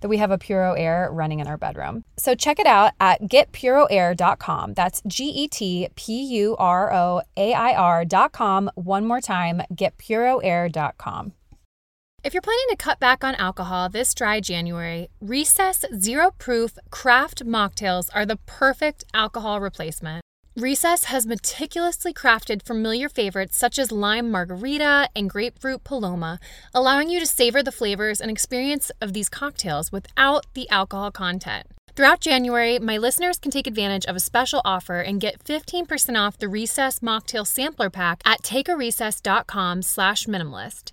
that we have a Puro Air running in our bedroom. So check it out at getpuroair.com. That's G E T P U R O A I R.com. One more time, getpuroair.com. If you're planning to cut back on alcohol this dry January, Recess Zero Proof Craft Mocktails are the perfect alcohol replacement. Recess has meticulously crafted familiar favorites such as lime margarita and grapefruit paloma, allowing you to savor the flavors and experience of these cocktails without the alcohol content. Throughout January, my listeners can take advantage of a special offer and get 15% off the Recess Mocktail Sampler Pack at takearecess.com slash minimalist.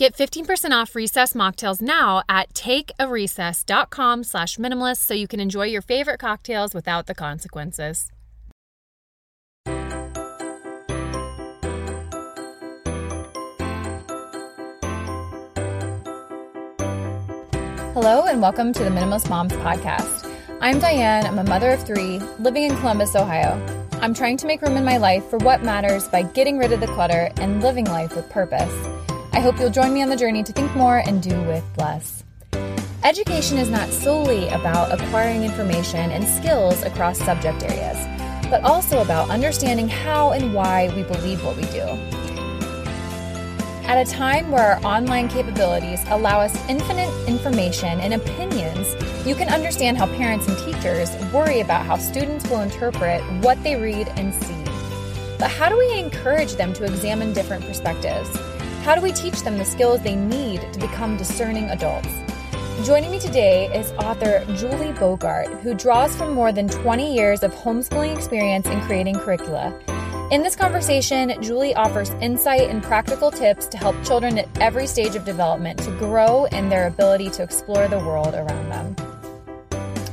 Get 15% off Recess mocktails now at takearecess.com slash minimalist so you can enjoy your favorite cocktails without the consequences. Hello and welcome to the Minimalist Moms podcast. I'm Diane. I'm a mother of three living in Columbus, Ohio. I'm trying to make room in my life for what matters by getting rid of the clutter and living life with purpose. I hope you'll join me on the journey to think more and do with less. Education is not solely about acquiring information and skills across subject areas, but also about understanding how and why we believe what we do. At a time where our online capabilities allow us infinite information and opinions, you can understand how parents and teachers worry about how students will interpret what they read and see. But how do we encourage them to examine different perspectives? How do we teach them the skills they need to become discerning adults? Joining me today is author Julie Bogart, who draws from more than 20 years of homeschooling experience in creating curricula. In this conversation, Julie offers insight and practical tips to help children at every stage of development to grow in their ability to explore the world around them.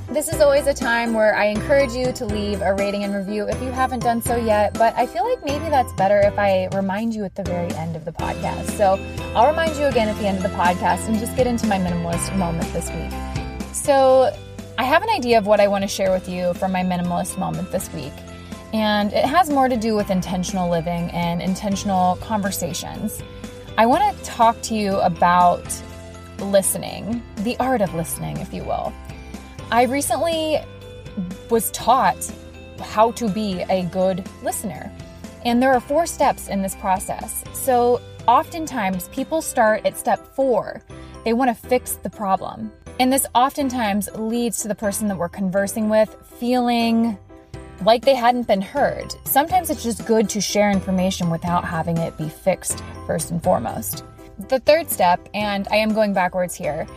This is always a time where I encourage you to leave a rating and review if you haven't done so yet, but I feel like maybe that's better if I remind you at the very end of the podcast. So I'll remind you again at the end of the podcast and just get into my minimalist moment this week. So I have an idea of what I want to share with you from my minimalist moment this week. And it has more to do with intentional living and intentional conversations. I want to talk to you about listening, the art of listening, if you will. I recently was taught how to be a good listener. And there are four steps in this process. So oftentimes people start at step four. They want to fix the problem. And this oftentimes leads to the person that we're conversing with feeling like they hadn't been heard. Sometimes it's just good to share information without having it be fixed first and foremost. The third step, and I am going backwards here,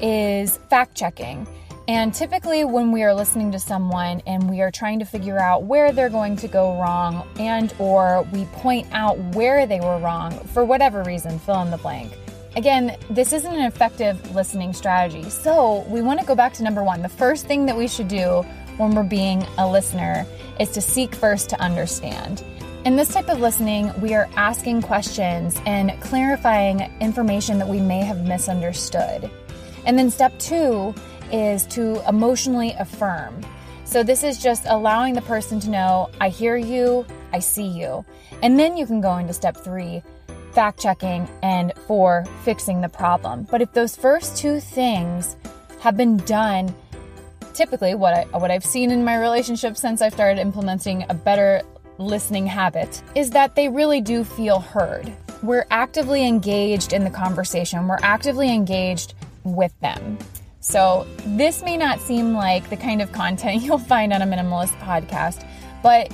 is fact checking. And typically, when we are listening to someone and we are trying to figure out where they're going to go wrong, and or we point out where they were wrong for whatever reason, fill in the blank. Again, this isn't an effective listening strategy. So, we want to go back to number one. The first thing that we should do when we're being a listener is to seek first to understand. In this type of listening, we are asking questions and clarifying information that we may have misunderstood. And then step two is to emotionally affirm. So, this is just allowing the person to know, I hear you, I see you. And then you can go into step three fact checking and for fixing the problem. But if those first two things have been done, typically what I what I've seen in my relationship since I've started implementing a better listening habit is that they really do feel heard. We're actively engaged in the conversation. We're actively engaged with them. So, this may not seem like the kind of content you'll find on a minimalist podcast, but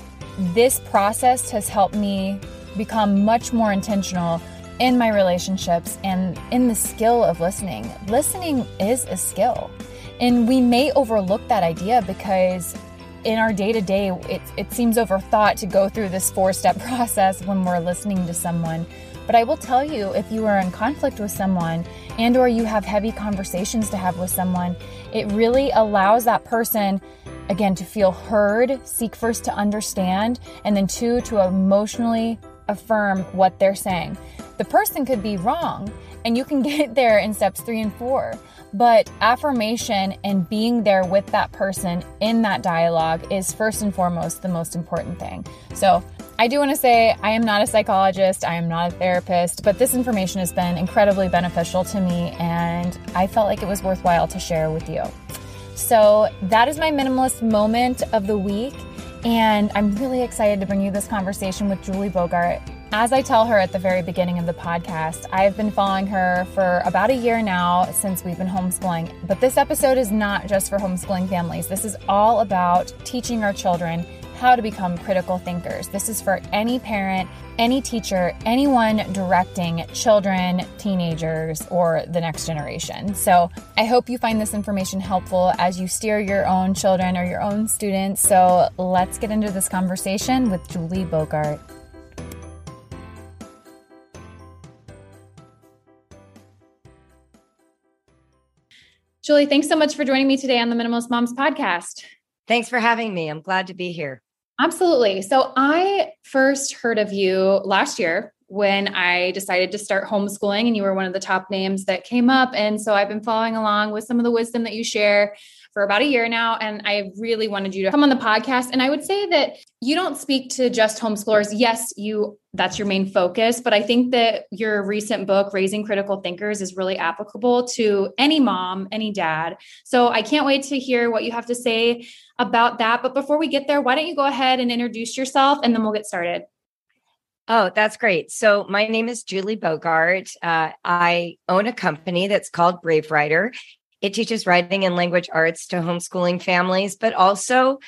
this process has helped me become much more intentional in my relationships and in the skill of listening. Listening is a skill. And we may overlook that idea because in our day to day, it seems overthought to go through this four step process when we're listening to someone. But I will tell you, if you are in conflict with someone and or you have heavy conversations to have with someone, it really allows that person again to feel heard, seek first to understand, and then two to emotionally affirm what they're saying. The person could be wrong, and you can get there in steps 3 and 4. But affirmation and being there with that person in that dialogue is first and foremost the most important thing. So, I do want to say I am not a psychologist, I am not a therapist, but this information has been incredibly beneficial to me and I felt like it was worthwhile to share with you. So, that is my minimalist moment of the week. And I'm really excited to bring you this conversation with Julie Bogart. As I tell her at the very beginning of the podcast, I've been following her for about a year now since we've been homeschooling. But this episode is not just for homeschooling families, this is all about teaching our children how to become critical thinkers. This is for any parent, any teacher, anyone directing children, teenagers, or the next generation. So I hope you find this information helpful as you steer your own children or your own students. So let's get into this conversation with Julie Bogart. Julie, thanks so much for joining me today on the Minimalist Moms podcast. Thanks for having me. I'm glad to be here. Absolutely. So I first heard of you last year when I decided to start homeschooling, and you were one of the top names that came up. And so I've been following along with some of the wisdom that you share for about a year now. And I really wanted you to come on the podcast. And I would say that you don't speak to just homeschoolers. Yes, you that's your main focus. But I think that your recent book, Raising Critical Thinkers, is really applicable to any mom, any dad. So I can't wait to hear what you have to say about that. But before we get there, why don't you go ahead and introduce yourself and then we'll get started. Oh, that's great. So, my name is Julie Bogart. Uh, I own a company that's called Brave Writer. It teaches writing and language arts to homeschooling families, but also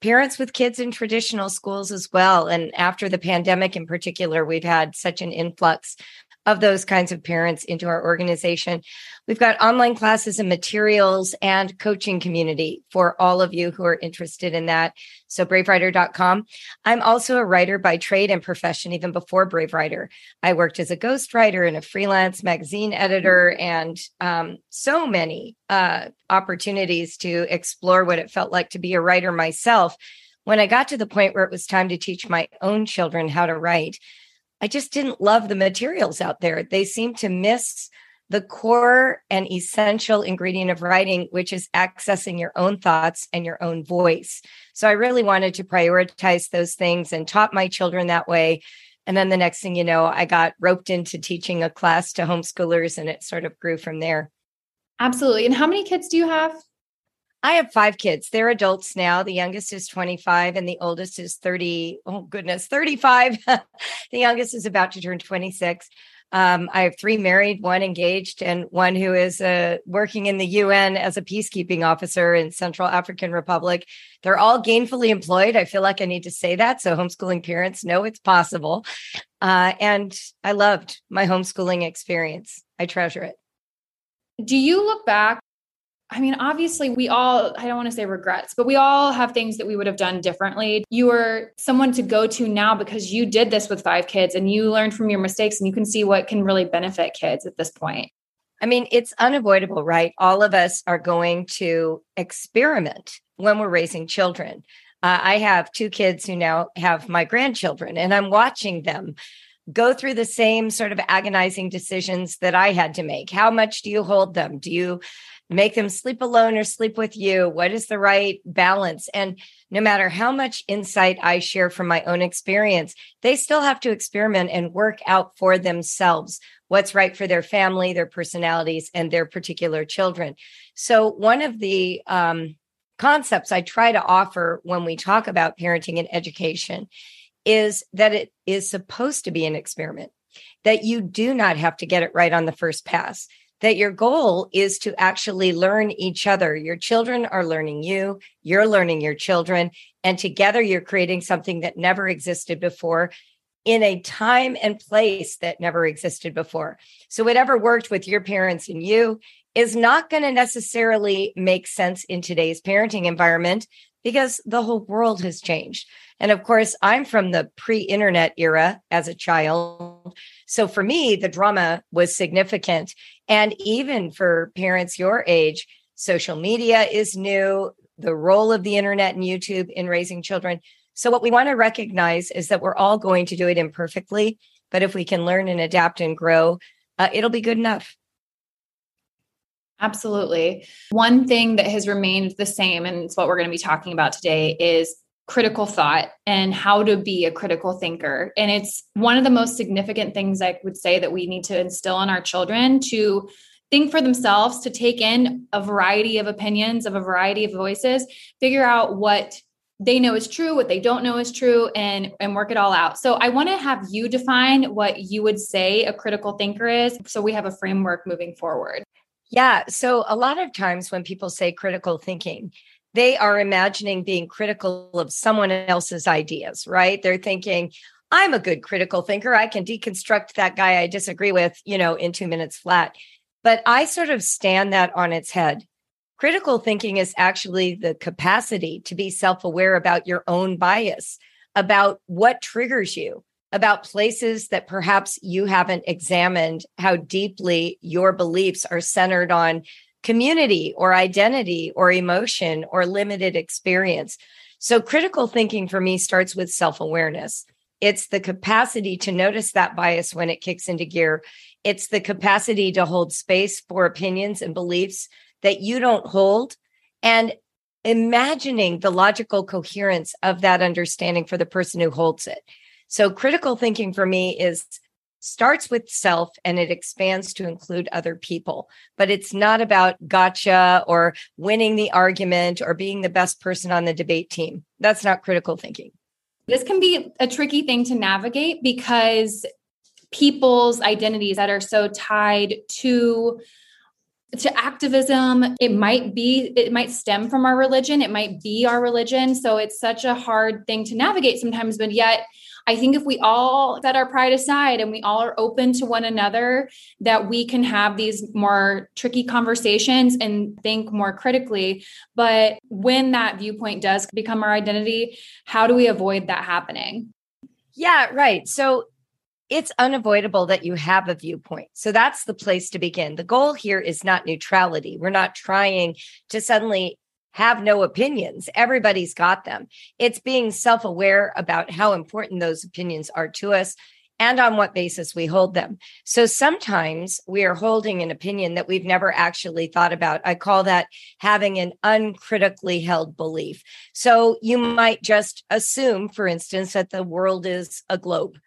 parents with kids in traditional schools as well. And after the pandemic in particular, we've had such an influx of those kinds of parents into our organization. We've got online classes and materials and coaching community for all of you who are interested in that. So bravewriter.com. I'm also a writer by trade and profession even before Brave Writer. I worked as a ghostwriter and a freelance magazine editor and um, so many uh, opportunities to explore what it felt like to be a writer myself. When I got to the point where it was time to teach my own children how to write, I just didn't love the materials out there. They seemed to miss the core and essential ingredient of writing, which is accessing your own thoughts and your own voice. So I really wanted to prioritize those things and taught my children that way. And then the next thing you know, I got roped into teaching a class to homeschoolers and it sort of grew from there. Absolutely. And how many kids do you have? I have five kids. They're adults now. The youngest is 25 and the oldest is 30. Oh, goodness, 35. the youngest is about to turn 26. Um, I have three married, one engaged, and one who is uh, working in the UN as a peacekeeping officer in Central African Republic. They're all gainfully employed. I feel like I need to say that so homeschooling parents know it's possible. Uh, and I loved my homeschooling experience. I treasure it. Do you look back I mean, obviously, we all, I don't want to say regrets, but we all have things that we would have done differently. You are someone to go to now because you did this with five kids and you learned from your mistakes and you can see what can really benefit kids at this point. I mean, it's unavoidable, right? All of us are going to experiment when we're raising children. Uh, I have two kids who now have my grandchildren, and I'm watching them go through the same sort of agonizing decisions that I had to make. How much do you hold them? Do you make them sleep alone or sleep with you? What is the right balance? And no matter how much insight I share from my own experience, they still have to experiment and work out for themselves what's right for their family, their personalities, and their particular children. So, one of the um, concepts I try to offer when we talk about parenting and education is that it is supposed to be an experiment, that you do not have to get it right on the first pass, that your goal is to actually learn each other. Your children are learning you, you're learning your children, and together you're creating something that never existed before in a time and place that never existed before. So, whatever worked with your parents and you is not going to necessarily make sense in today's parenting environment because the whole world has changed. And of course, I'm from the pre internet era as a child. So for me, the drama was significant. And even for parents your age, social media is new, the role of the internet and YouTube in raising children. So, what we want to recognize is that we're all going to do it imperfectly. But if we can learn and adapt and grow, uh, it'll be good enough. Absolutely. One thing that has remained the same, and it's what we're going to be talking about today, is critical thought and how to be a critical thinker. And it's one of the most significant things I would say that we need to instill in our children to think for themselves, to take in a variety of opinions, of a variety of voices, figure out what they know is true, what they don't know is true, and and work it all out. So I want to have you define what you would say a critical thinker is, so we have a framework moving forward. Yeah. So a lot of times when people say critical thinking, they are imagining being critical of someone else's ideas, right? They're thinking, I'm a good critical thinker. I can deconstruct that guy I disagree with, you know, in two minutes flat. But I sort of stand that on its head. Critical thinking is actually the capacity to be self aware about your own bias, about what triggers you, about places that perhaps you haven't examined how deeply your beliefs are centered on community or identity or emotion or limited experience. So, critical thinking for me starts with self awareness. It's the capacity to notice that bias when it kicks into gear. It's the capacity to hold space for opinions and beliefs that you don't hold and imagining the logical coherence of that understanding for the person who holds it. So critical thinking for me is starts with self and it expands to include other people. But it's not about gotcha or winning the argument or being the best person on the debate team. That's not critical thinking. This can be a tricky thing to navigate because people's identities that are so tied to to activism it might be it might stem from our religion it might be our religion so it's such a hard thing to navigate sometimes but yet I think if we all set our pride aside and we all are open to one another, that we can have these more tricky conversations and think more critically. But when that viewpoint does become our identity, how do we avoid that happening? Yeah, right. So it's unavoidable that you have a viewpoint. So that's the place to begin. The goal here is not neutrality. We're not trying to suddenly have no opinions. Everybody's got them. It's being self aware about how important those opinions are to us and on what basis we hold them. So sometimes we are holding an opinion that we've never actually thought about. I call that having an uncritically held belief. So you might just assume, for instance, that the world is a globe.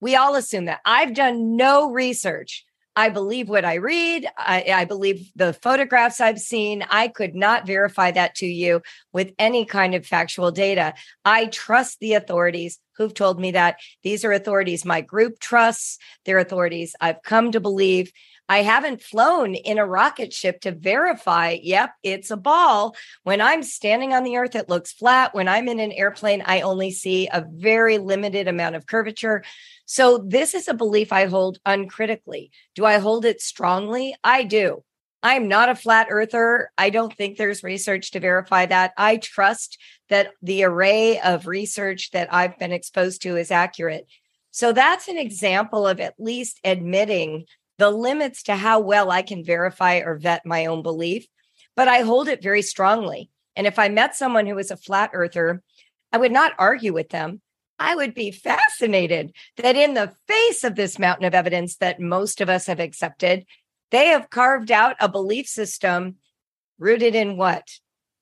We all assume that. I've done no research I believe what I read. I, I, believe the photographs I've seen. I could not verify that to you with any kind of factual data. I trust the authorities who've told me that. These are authorities my group trusts. They're authorities I've come to believe. I haven't flown in a rocket ship to verify, yep, it's a ball. When I'm standing on the earth, it looks flat. When I'm in an airplane, I only see a very limited amount of curvature. So this is a belief I hold uncritically. Do I hold it strongly? I do. I'm not a flat earther. I don't think there's research to verify that. I trust that the array of research that I've been exposed to is accurate. So that's an example of at least admitting the limits to how well I can verify or vet my own belief, but I hold it very strongly. And if I met someone who was a flat earther, I would not argue with them. I would be fascinated that in the face of this mountain of evidence that most of us have accepted, they have carved out a belief system Rooted in what?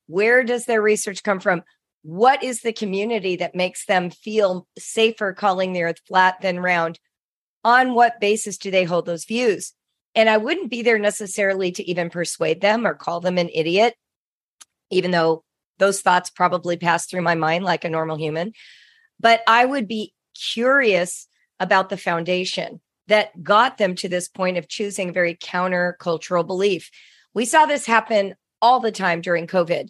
Where does their research come from? What is the community that makes them feel safer calling the earth flat than round? On what basis do they hold those views? And I wouldn't be there necessarily to even persuade them or call them an idiot, even though those thoughts probably pass through my mind like a normal human. But I would be curious about the foundation that got them to this point of choosing very countercultural belief. We saw this happen all the time during COVID.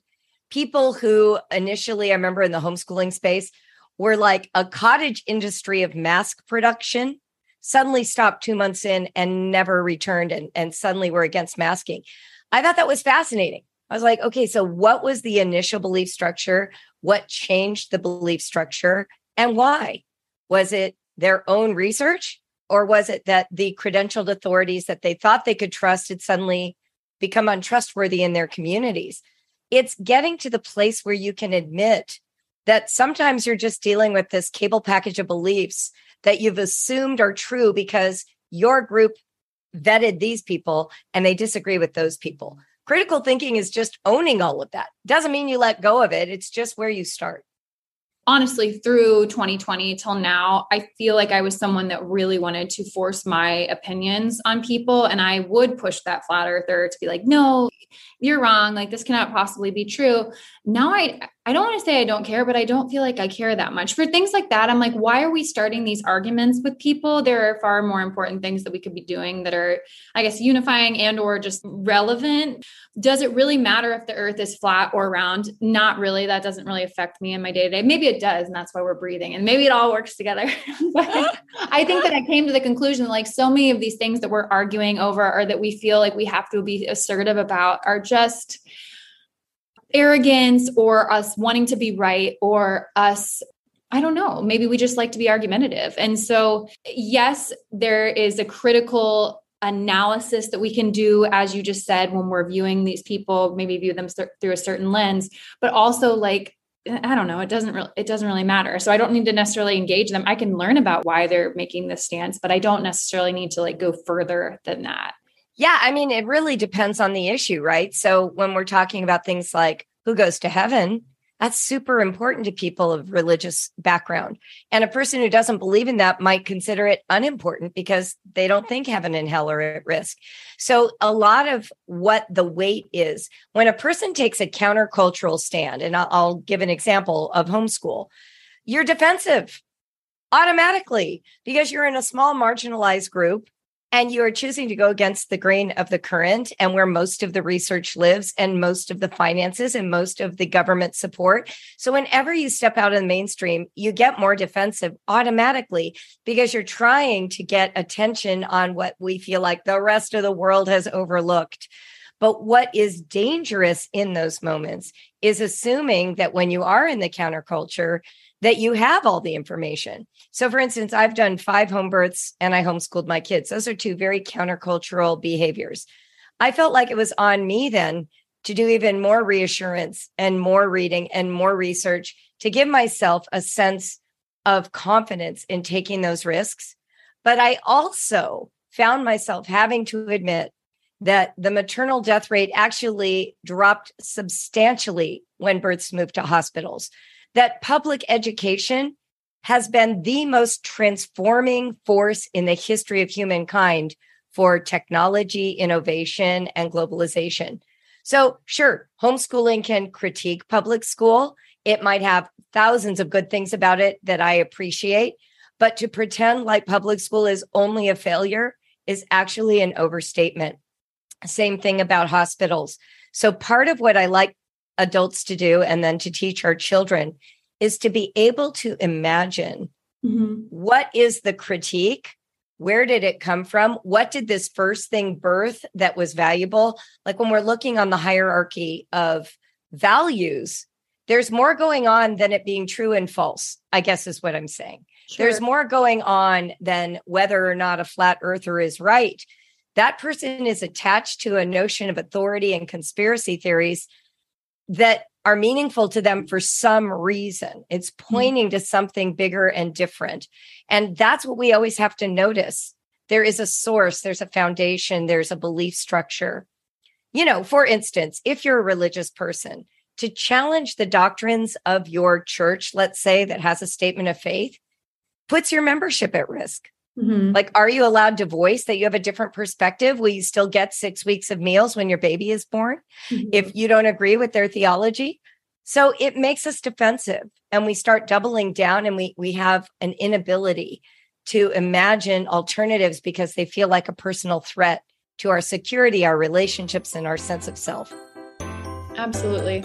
People who initially, I remember in the homeschooling space, were like a cottage industry of mask production, suddenly stopped two months in and never returned and, and suddenly were against masking. I thought that was fascinating. I was like, okay, so what was the initial belief structure? What changed the belief structure and why? Was it their own research? Or was it that the credentialed authorities that they thought they could trust had suddenly become untrustworthy in their communities? It's getting to the place where you can admit that sometimes you're just dealing with this cable package of beliefs that you've assumed are true because your group vetted these people and they disagree with those people. Critical thinking is just owning all of that. Doesn't mean you let go of it, it's just where you start honestly through 2020 till now i feel like i was someone that really wanted to force my opinions on people and i would push that flat earther to be like no you're wrong like this cannot possibly be true now i i don't want to say i don't care but i don't feel like i care that much. For things like that i'm like why are we starting these arguments with people? There are far more important things that we could be doing that are i guess unifying and or just relevant. Does it really matter if the earth is flat or round? Not really. That doesn't really affect me in my day to day maybe it does and that's why we're breathing and maybe it all works together. I think that i came to the conclusion like so many of these things that we're arguing over or that we feel like we have to be assertive about are just arrogance or us wanting to be right or us I don't know. Maybe we just like to be argumentative. And so, yes, there is a critical analysis that we can do, as you just said, when we're viewing these people, maybe view them through a certain lens, but also like, I don't know, it doesn't really, it doesn't really matter. So I don't need to necessarily engage them. I can learn about why they're making this stance, but I don't necessarily need to like go further than that. Yeah, I mean, it really depends on the issue, right? So when we're talking about things like who goes to heaven, that's super important to people of religious background. And a person who doesn't believe in that might consider it unimportant because they don't think heaven and hell are at risk. So, a lot of what the weight is when a person takes a countercultural stand, and I'll, give an example of homeschool, you're defensive automatically because you're in a small marginalized group and you are choosing to go against the grain of the current and where most of the research lives and most of the finances and most of the government support. So whenever you step out of the mainstream, you get more defensive automatically because you're trying to get attention on what we feel like the rest of the world has overlooked. But what is dangerous in those moments is assuming that when you are in the counterculture, that you have all the information. So, for instance, I've done five home births and I homeschooled my kids. Those are two very countercultural behaviors. I felt like it was on me then to do even more reassurance and more reading and more research to give myself a sense of confidence in taking those risks. But I also found myself having to admit that the maternal death rate actually dropped substantially when births moved to hospitals that public education has been the most transforming force in the history of humankind for technology, innovation, and globalization. So, sure, homeschooling can critique public school. It might have thousands of good things about it that I appreciate, but to pretend like public school is only a failure is actually an overstatement. Same thing about hospitals. So, part of what I like adults to do and then to teach our children is to be able to imagine mm-hmm. what is the critique? Where did it come from? What did this first thing birth that was valuable? Like when we're looking on the hierarchy of values there's more going on than it being true and false i guess is what i'm saying. Sure. there's more going on than whether or not a flat earther is right. That person is attached to a notion of authority and conspiracy theories that are meaningful to them for some reason. It's hmm. pointing to something bigger and different. And that's what we always have to notice. There is a source, there's a foundation, there's a belief structure. You know, for instance, if you're a religious person, to challenge the doctrines of your church, let's say that has a statement of faith, puts your membership at risk. Mm-hmm. Like, are you allowed to voice that you have a different perspective? Will you still get six weeks of meals when your baby is born mm-hmm. if you don't agree with their theology? So it makes us defensive and we start doubling down and we, we have an inability to imagine alternatives because they feel like a personal threat to our security, our relationships, and our sense of self. Absolutely.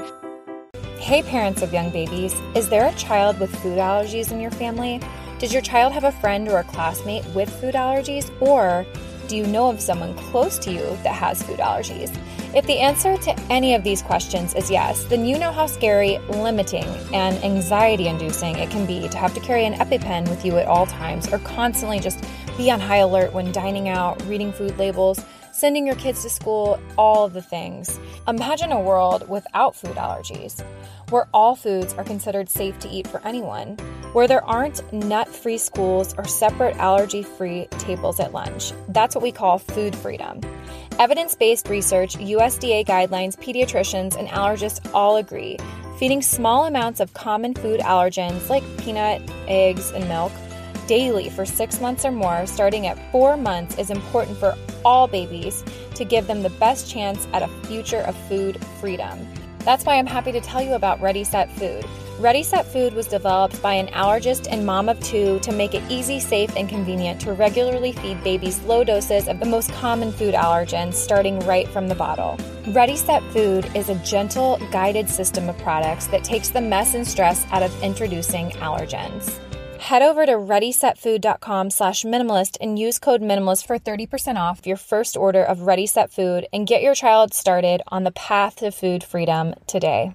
Hey, parents of young babies, is there a child with food allergies in your family? Did your child have a friend or a classmate with food allergies? Or do you know of someone close to you that has food allergies? If the answer to any of these questions is yes, then you know how scary, limiting, and anxiety inducing it can be to have to carry an EpiPen with you at all times or constantly just be on high alert when dining out, reading food labels sending your kids to school, all the things. Imagine a world without food allergies, where all foods are considered safe to eat for anyone, where there aren't nut free schools or separate allergy free tables at lunch. That's what we call food freedom. Evidence based research, USDA guidelines, pediatricians, and allergists all agree feeding small amounts of common food allergens like peanut, eggs, and milk daily for six months or more, starting at four months, is important for all babies to give them the best chance at a future of food freedom. That's why I'm happy to tell you about Ready Set Food. Ready Set Food was developed by an allergist and mom of two to make it easy, safe, and convenient to regularly feed babies low doses of the most common food allergens starting right from the bottle. Ready Set Food is a gentle, guided system of products that takes the mess and stress out of introducing allergens. Head over to readysetfood.com slash minimalist and use code minimalist for 30% off your first order of Ready Set Food and get your child started on the path to food freedom today.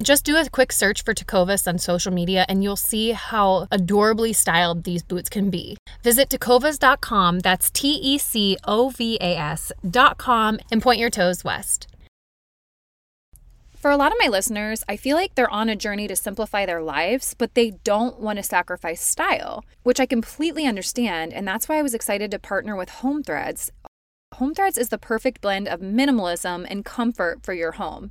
Just do a quick search for Tecovas on social media and you'll see how adorably styled these boots can be. Visit tecovas.com, that's T E C O V A S.com, and point your toes west. For a lot of my listeners, I feel like they're on a journey to simplify their lives, but they don't want to sacrifice style, which I completely understand. And that's why I was excited to partner with Home Threads. Home Threads is the perfect blend of minimalism and comfort for your home.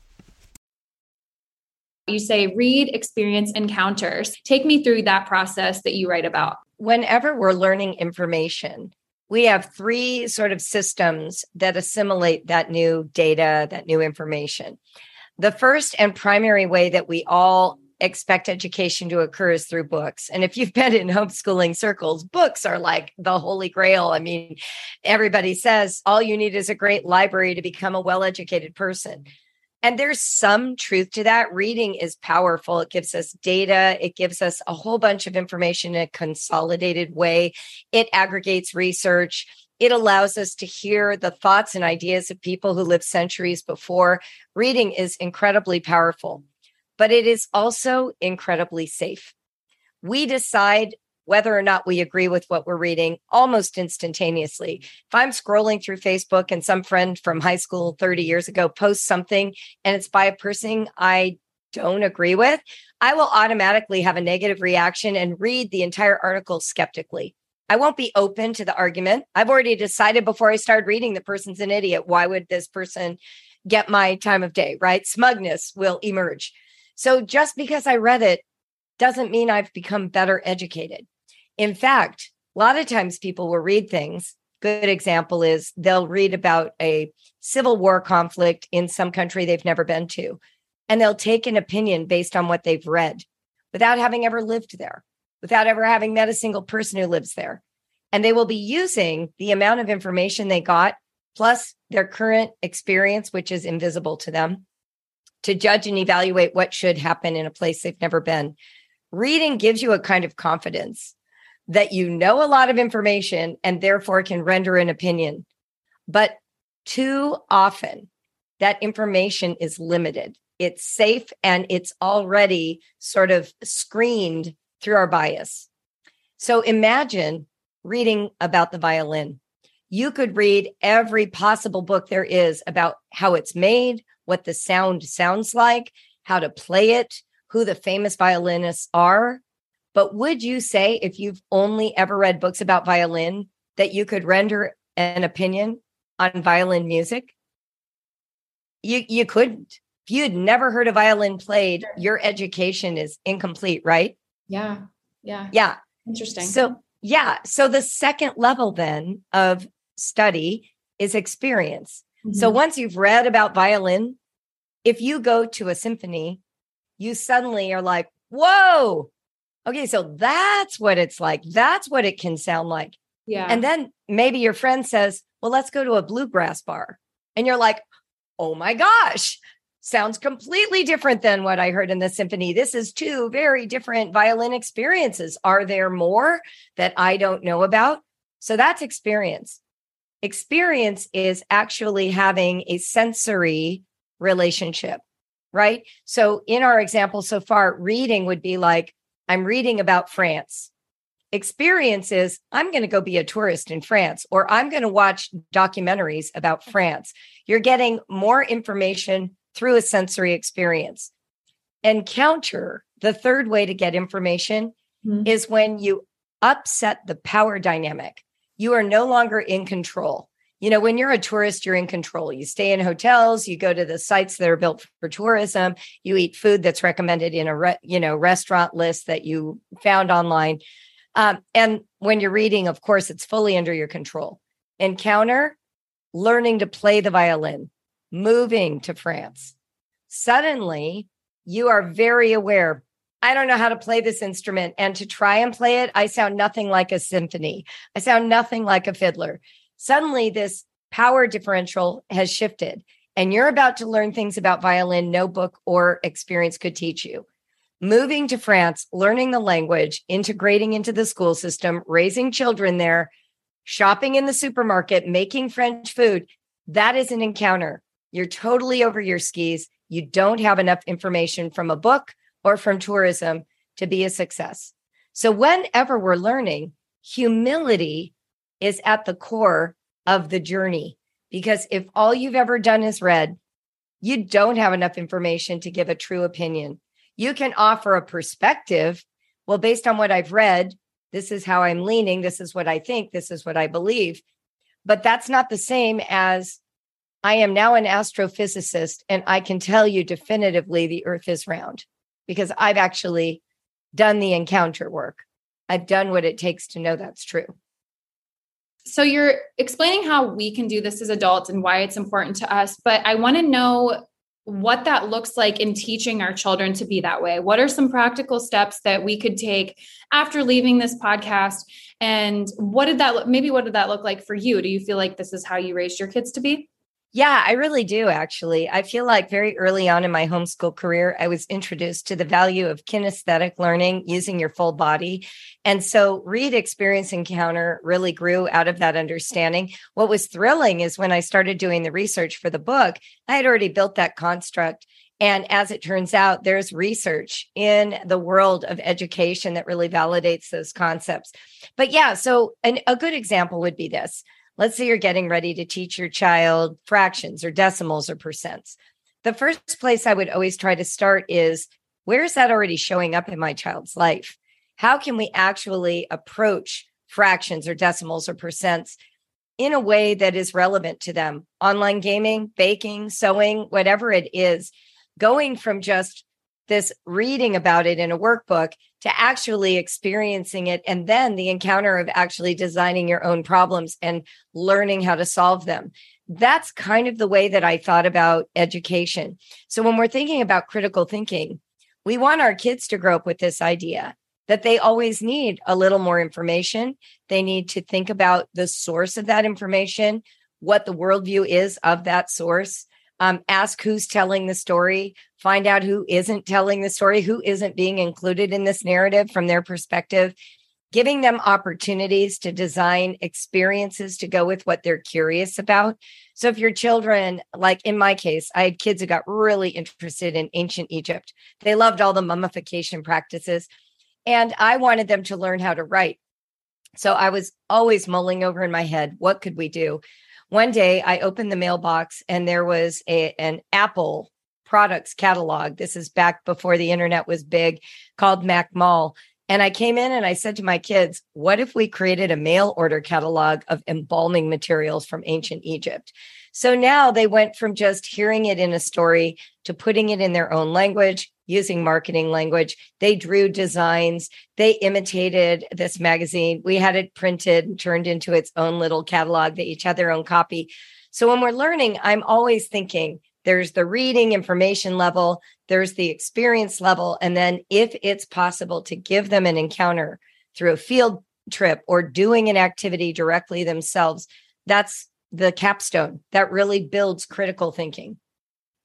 You say read, experience, encounters. Take me through that process that you write about. Whenever we're learning information, we have three sort of systems that assimilate that new data, that new information. The first and primary way that we all expect education to occur is through books. And if you've been in homeschooling circles, books are like the holy grail. I mean, everybody says all you need is a great library to become a well educated person. And there's some truth to that. Reading is powerful. It gives us data, it gives us a whole bunch of information in a consolidated way, it aggregates research. It allows us to hear the thoughts and ideas of people who lived centuries before. Reading is incredibly powerful, but it is also incredibly safe. We decide whether or not we agree with what we're reading almost instantaneously. If I'm scrolling through Facebook and some friend from high school 30 years ago posts something and it's by a person I don't agree with, I will automatically have a negative reaction and read the entire article skeptically. I won't be open to the argument. I've already decided before I start reading the person's an idiot. Why would this person get my time of day, right? Smugness will emerge. So just because I read it doesn't mean I've become better educated. In fact, a lot of times people will read things. Good example is they'll read about a civil war conflict in some country they've never been to, and they'll take an opinion based on what they've read without having ever lived there, without ever having met a single person who lives there. And they will be using the amount of information they got plus their current experience, which is invisible to them, to judge and evaluate what should happen in a place they've never been. Reading gives you a kind of confidence that you know a lot of information and therefore can render an opinion. But too often, that information is limited. It's safe and it's already sort of screened through our bias. So imagine reading about the violin you could read every possible book there is about how it's made, what the sound sounds like, how to play it, who the famous violinists are. But would you say, if you've only ever read books about violin, that you could render an opinion on violin music? You you couldn't. If you had never heard a violin played, your education is incomplete, right? Yeah. Yeah. Yeah. Interesting. So yeah. So the second level then of study is experience. Mm-hmm. So once you've read about violin, if you go to a symphony, you suddenly are like, whoa, okay, so that's what it's like. That's what it can sound like. Yeah. And then maybe your friend says, well, let's go to a bluegrass bar. And you're like, oh my gosh, sounds completely different than what I heard in the symphony. This is two very different violin experiences. Are there more that I don't know about? So that's experience experience is actually having a sensory relationship, right? So, in our example so far, reading would be like, I'm reading about France. Experience is, I'm going to go be a tourist in France, or I'm going to watch documentaries about France. You're getting more information through a sensory experience. Encounter, the third way to get information, mm-hmm. is when you upset the power dynamic you are no longer in control. You know, when you're a tourist, you're in control. You stay in hotels, you go to the sites that are built for tourism, you eat food that's recommended in a re- you know restaurant list that you found online. Um, and when you're reading, of course, it's fully under your control. Encounter, learning to play the violin, moving to France. Suddenly, you are very aware I don't know how to play this instrument. And to try and play it, I sound nothing like a symphony. I sound nothing like a fiddler. Suddenly, this power differential has shifted, and you're about to learn things about violin no book or experience could teach you. Moving to France, learning the language, integrating into the school system, raising children there, shopping in the supermarket, making French food, that is an encounter. You're totally over your skis. You don't have enough information from a book or from tourism to be a success. So, whenever we're learning, humility is at the core of the journey. Because if all you've ever done is read, you don't have enough information to give a true opinion. You can offer a perspective. Well, based on what I've read, this is how I'm leaning. This is what I think. This is what I believe. But that's not the same as I am now an astrophysicist and I can tell you definitively the earth is round because I've actually done the encounter work. I've done what it takes to know that's true. So you're explaining how we can do this as adults and why it's important to us, but I want to know what that looks like in teaching our children to be that way. What are some practical steps that we could take after leaving this podcast? And what did that look, maybe what did that look like for you? Do you feel like this is how you raised your kids to be? Yeah, I really do actually. I feel like very early on in my homeschool career, I was introduced to the value of kinesthetic learning using your full body. And so Read Experience Encounter really grew out of that understanding. What was thrilling is when I started doing the research for the book, I had already built that construct And as it turns out, there's research in the world of education that really validates those concepts. But yeah, so an, a good example would be this. Let's say you're getting ready to teach your child fractions or decimals or percents. The first place I would always try to start is where is that already showing up in my child's life? How can we actually approach fractions or decimals or percents in a way that is relevant to them? Online gaming, baking, sewing, whatever it is going from just this reading about it in a workbook to actually experiencing it and then the encounter of actually designing your own problems and learning how to solve them. That's kind of the way that I thought about education. So when we're thinking about critical thinking, we want our kids to grow up with this idea that they always need a little more information. They need to think about the source of that information, what the worldview is of that source, um, ask who's telling the story, find out who isn't telling the story, who isn't being included in this narrative from their perspective, giving them opportunities to design experiences to go with what they're curious about. So, if your children, like in my case, I had kids who got really interested in ancient Egypt, they loved all the mummification practices. And I wanted them to learn how to write. So I was always mulling over in my head, what could we do? one day I opened the mailbox and there was a, an Apple products catalog. This is back before the internet was big called Mac Mall. And I came in and I said to my kids, what if we created a mail order catalog of embalming materials from ancient Egypt? So now they went from just hearing it in a story to putting it in their own language, using marketing language. They drew designs. They imitated this magazine. We had it printed and turned into its own little catalog. They each had their own copy. So when we're learning, I'm always thinking there's the reading information level, there's the experience level. And then if it's possible to give them an encounter through a field trip or doing an activity directly themselves, that's the capstone that really builds critical thinking.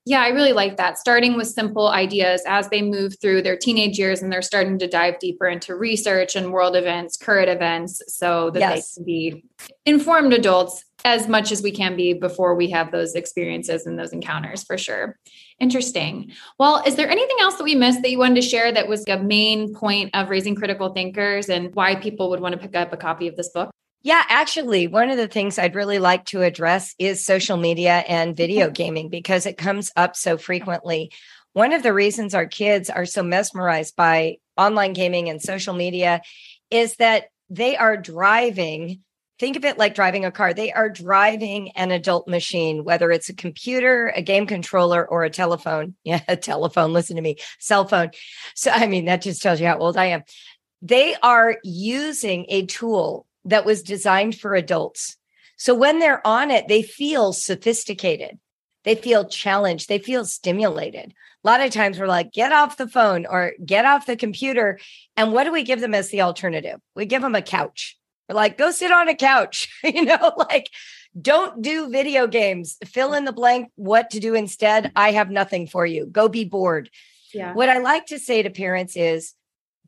Yeah, I really like that. Starting with simple ideas as they move through their teenage years and they're starting to dive deeper into research and world events, current events, so that yes. they can be informed adults as much as we can be before we have those experiences and those encounters for sure. Interesting. Well, is there anything else that we missed that you wanted to share that was a main point of raising critical thinkers and why people would want to pick up a copy of this book? Yeah, actually, one of the things I'd really like to address is social media and mm-hmm. video gaming because it comes up so frequently. One of the reasons our kids are so mesmerized by online gaming and social media is that they are driving. Think of it like driving a car. They are driving an adult machine, whether it's a computer, a game controller, or a telephone. Yeah, a telephone. Listen to me, cell phone. So, I mean, that just tells you how old I am. They are using a tool that was designed for adults. So when they're on it, they feel sophisticated. They feel challenged. They feel stimulated. A lot of times we're like, get off the phone or get off the computer. And what do we give them as the alternative? We give them a couch. We're like, go sit on a couch, you know, like don't do video games. Fill in the blank what to do instead. I have nothing for you. Go be bored. Yeah. What I like to say to parents is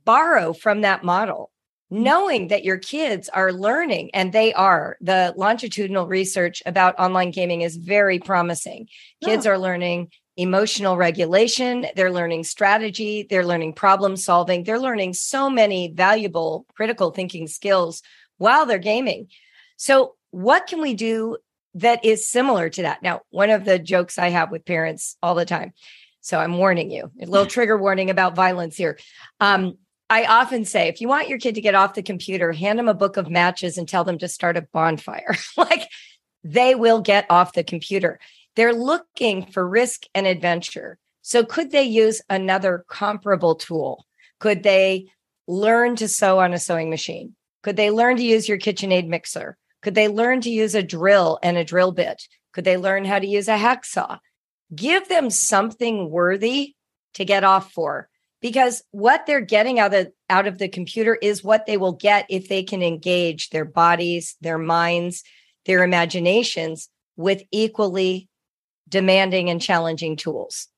borrow from that model knowing that your kids are learning and they are. The longitudinal research about online gaming is very promising. Kids are learning emotional regulation they're learning strategy they're learning problem solving they're learning so many valuable critical thinking skills while they're gaming. So what can we do that is similar to that? Now one of the jokes i have with parents all the time so i'm warning you a little trigger warning about violence here. Um, I often say, if you want your kid to get off the computer, hand them a book of matches and tell them to start a bonfire. like they will get off the computer. They're looking for risk and adventure. So, could they use another comparable tool? Could they learn to sew on a sewing machine? Could they learn to use your KitchenAid mixer? Could they learn to use a drill and a drill bit? Could they learn how to use a hacksaw? Give them something worthy to get off for because what they're getting out of out of the computer is what they will get if they can engage their bodies, their minds, their imaginations with equally demanding and challenging tools.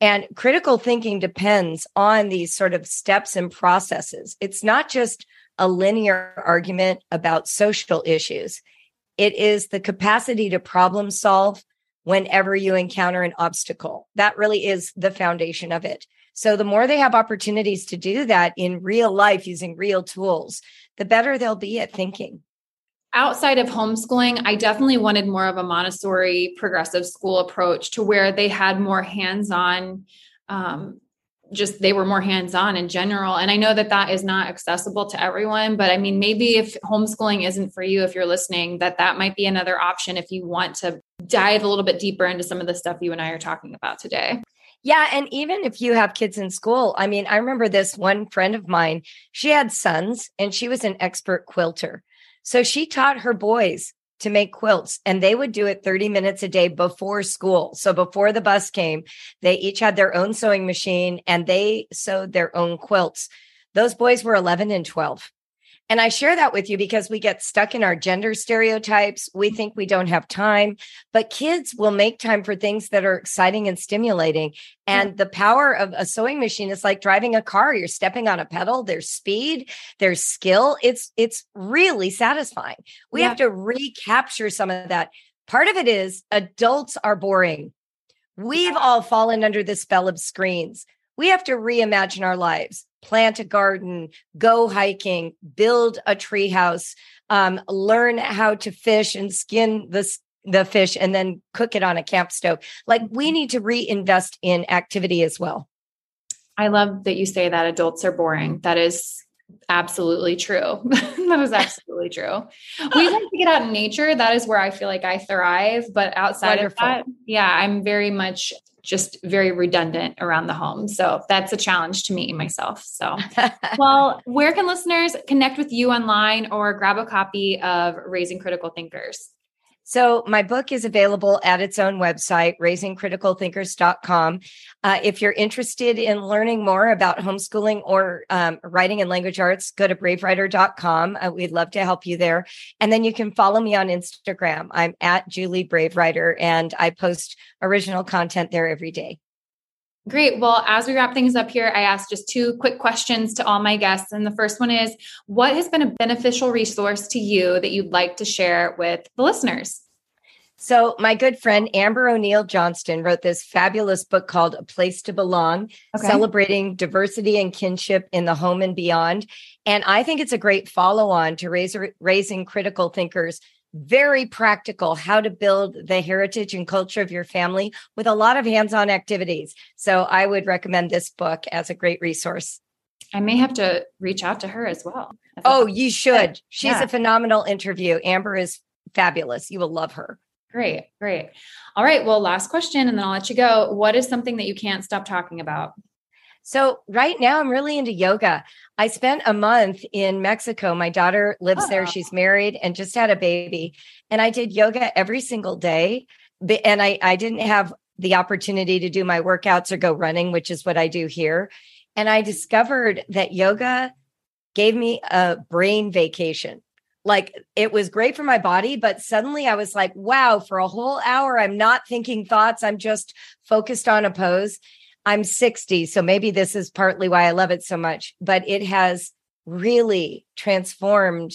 And critical thinking depends on these sort of steps and processes. It's not just a linear argument about social issues. It is the capacity to problem solve whenever you encounter an obstacle. That really is the foundation of it. So the more they have opportunities to do that in real life using real tools, the better they'll be at thinking outside of homeschooling, I definitely wanted more of a Montessori progressive school approach to where they had more hands on. Um, just they were more hands on in general. And I know that that is not accessible to everyone, but I mean, maybe if homeschooling isn't for you, if you're listening, that that might be another option if you want to dive a little bit deeper into some of the stuff you and I are talking about today. Yeah. And even if you have kids in school, I mean, I remember this one friend of mine, she had sons and she was an expert quilter. So she taught her boys to make quilts and they would do it 30 minutes a day before school. So before the bus came, they each had their own sewing machine and they sewed their own quilts. Those boys were 11 and 12. And I share that with you because we get stuck in our gender stereotypes. We mm-hmm. think we don't have time, but kids will make time for things that are exciting and stimulating. And the power of a sewing machine is like driving a car. You're stepping on a pedal. There's speed, there's skill. It's it's really satisfying. We yeah. have to recapture some of that. Part of it is adults are boring. We've all fallen under the spell of screens. We have to reimagine our lives plant a garden, go hiking, build a treehouse, um, learn how to fish and skin the the fish and then cook it on a camp stove. Like we mm-hmm. need to reinvest in activity as well. I love that you say that adults are boring. That is absolutely true. that is absolutely true. We like to get out in nature. That is where I feel like I thrive. But outside Wonderful. of that, yeah, I'm very much just very redundant around the home. So that's a challenge to me and myself. So, well, where can listeners connect with you online or grab a copy of Raising Critical Thinkers? So, my book is available at its own website, raisingcriticalthinkers.com. Uh, if you're interested in learning more about homeschooling or um, writing and language arts, go to bravewriter.com. Uh, we'd love to help you there. And then you can follow me on Instagram. I'm at Julie Bravewriter, and I post original content there every day. Great. Well, as we wrap things up here, I asked just two quick questions to all my guests. And the first one is What has been a beneficial resource to you that you'd like to share with the listeners? So, my good friend Amber O'Neal Johnston wrote this fabulous book called A Place to Belong, okay. celebrating diversity and kinship in the home and beyond. And I think it's a great follow on to raise, raising critical thinkers very practical how to build the heritage and culture of your family with a lot of hands on activities. So I would recommend this book as a great resource. I may have to reach out to her as well. Oh, you should. She's yeah. a phenomenal interview. Amber is fabulous. You will love her. Great, great. All right. Well, last question, and then I'll let you go. What is something that you can't stop talking about? So right now I'm really into yoga. I spent a month in Mexico. My daughter lives oh. there. Ah. She's married and just had a baby. And I did yoga every single day. And I, I didn't have the opportunity to do my workouts or go running, which is what I do here. And I discovered that yoga gave me a brain vacation. Like it was great for my body, but suddenly I was like, wow, for a whole hour, I'm not thinking thoughts. I'm just focused on a pose. I'm 60, so maybe this is partly why I love it so much, but it has really transformed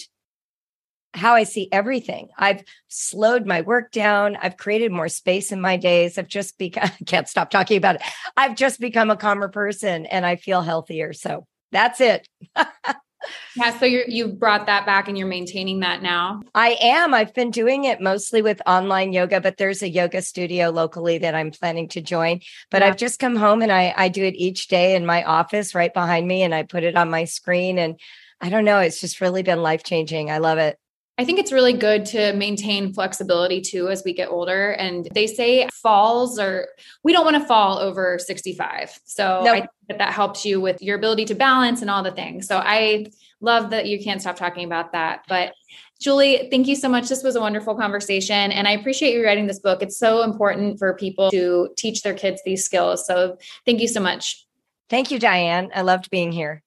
how I see everything. I've slowed my work down. I've created more space in my days. I've just become, I can't stop talking about it. I've just become a calmer person and I feel healthier. So that's it. Yeah, so you you've brought that back and you're maintaining that now. I am. I've been doing it mostly with online yoga, but there's a yoga studio locally that I'm planning to join. But yeah. I've just come home and I I do it each day in my office right behind me and I put it on my screen and I don't know, it's just really been life-changing. I love it. I think it's really good to maintain flexibility too as we get older. And they say falls or we don't want to fall over 65. So nope. I think that that helps you with your ability to balance and all the things. So I love that you can't stop talking about that. But Julie, thank you so much. This was a wonderful conversation. And I appreciate you writing this book. It's so important for people to teach their kids these skills. So thank you so much. Thank you, Diane. I loved being here.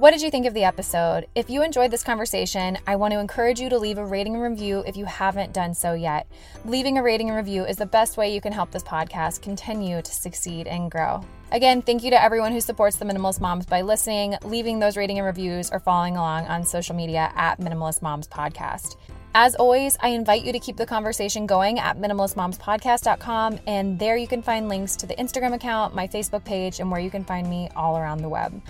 What did you think of the episode? If you enjoyed this conversation, I want to encourage you to leave a rating and review if you haven't done so yet. Leaving a rating and review is the best way you can help this podcast continue to succeed and grow. Again, thank you to everyone who supports the Minimalist Moms by listening, leaving those rating and reviews, or following along on social media at Minimalist Moms Podcast. As always, I invite you to keep the conversation going at minimalistmomspodcast.com, and there you can find links to the Instagram account, my Facebook page, and where you can find me all around the web.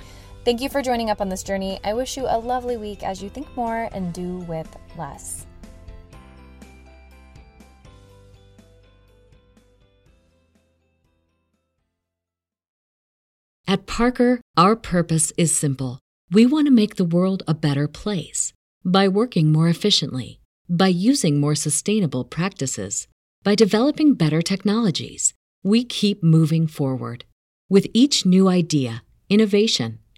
Thank you for joining up on this journey. I wish you a lovely week as you think more and do with less. At Parker, our purpose is simple. We want to make the world a better place by working more efficiently by using more sustainable practices, by developing better technologies, we keep moving forward. With each new idea, innovation,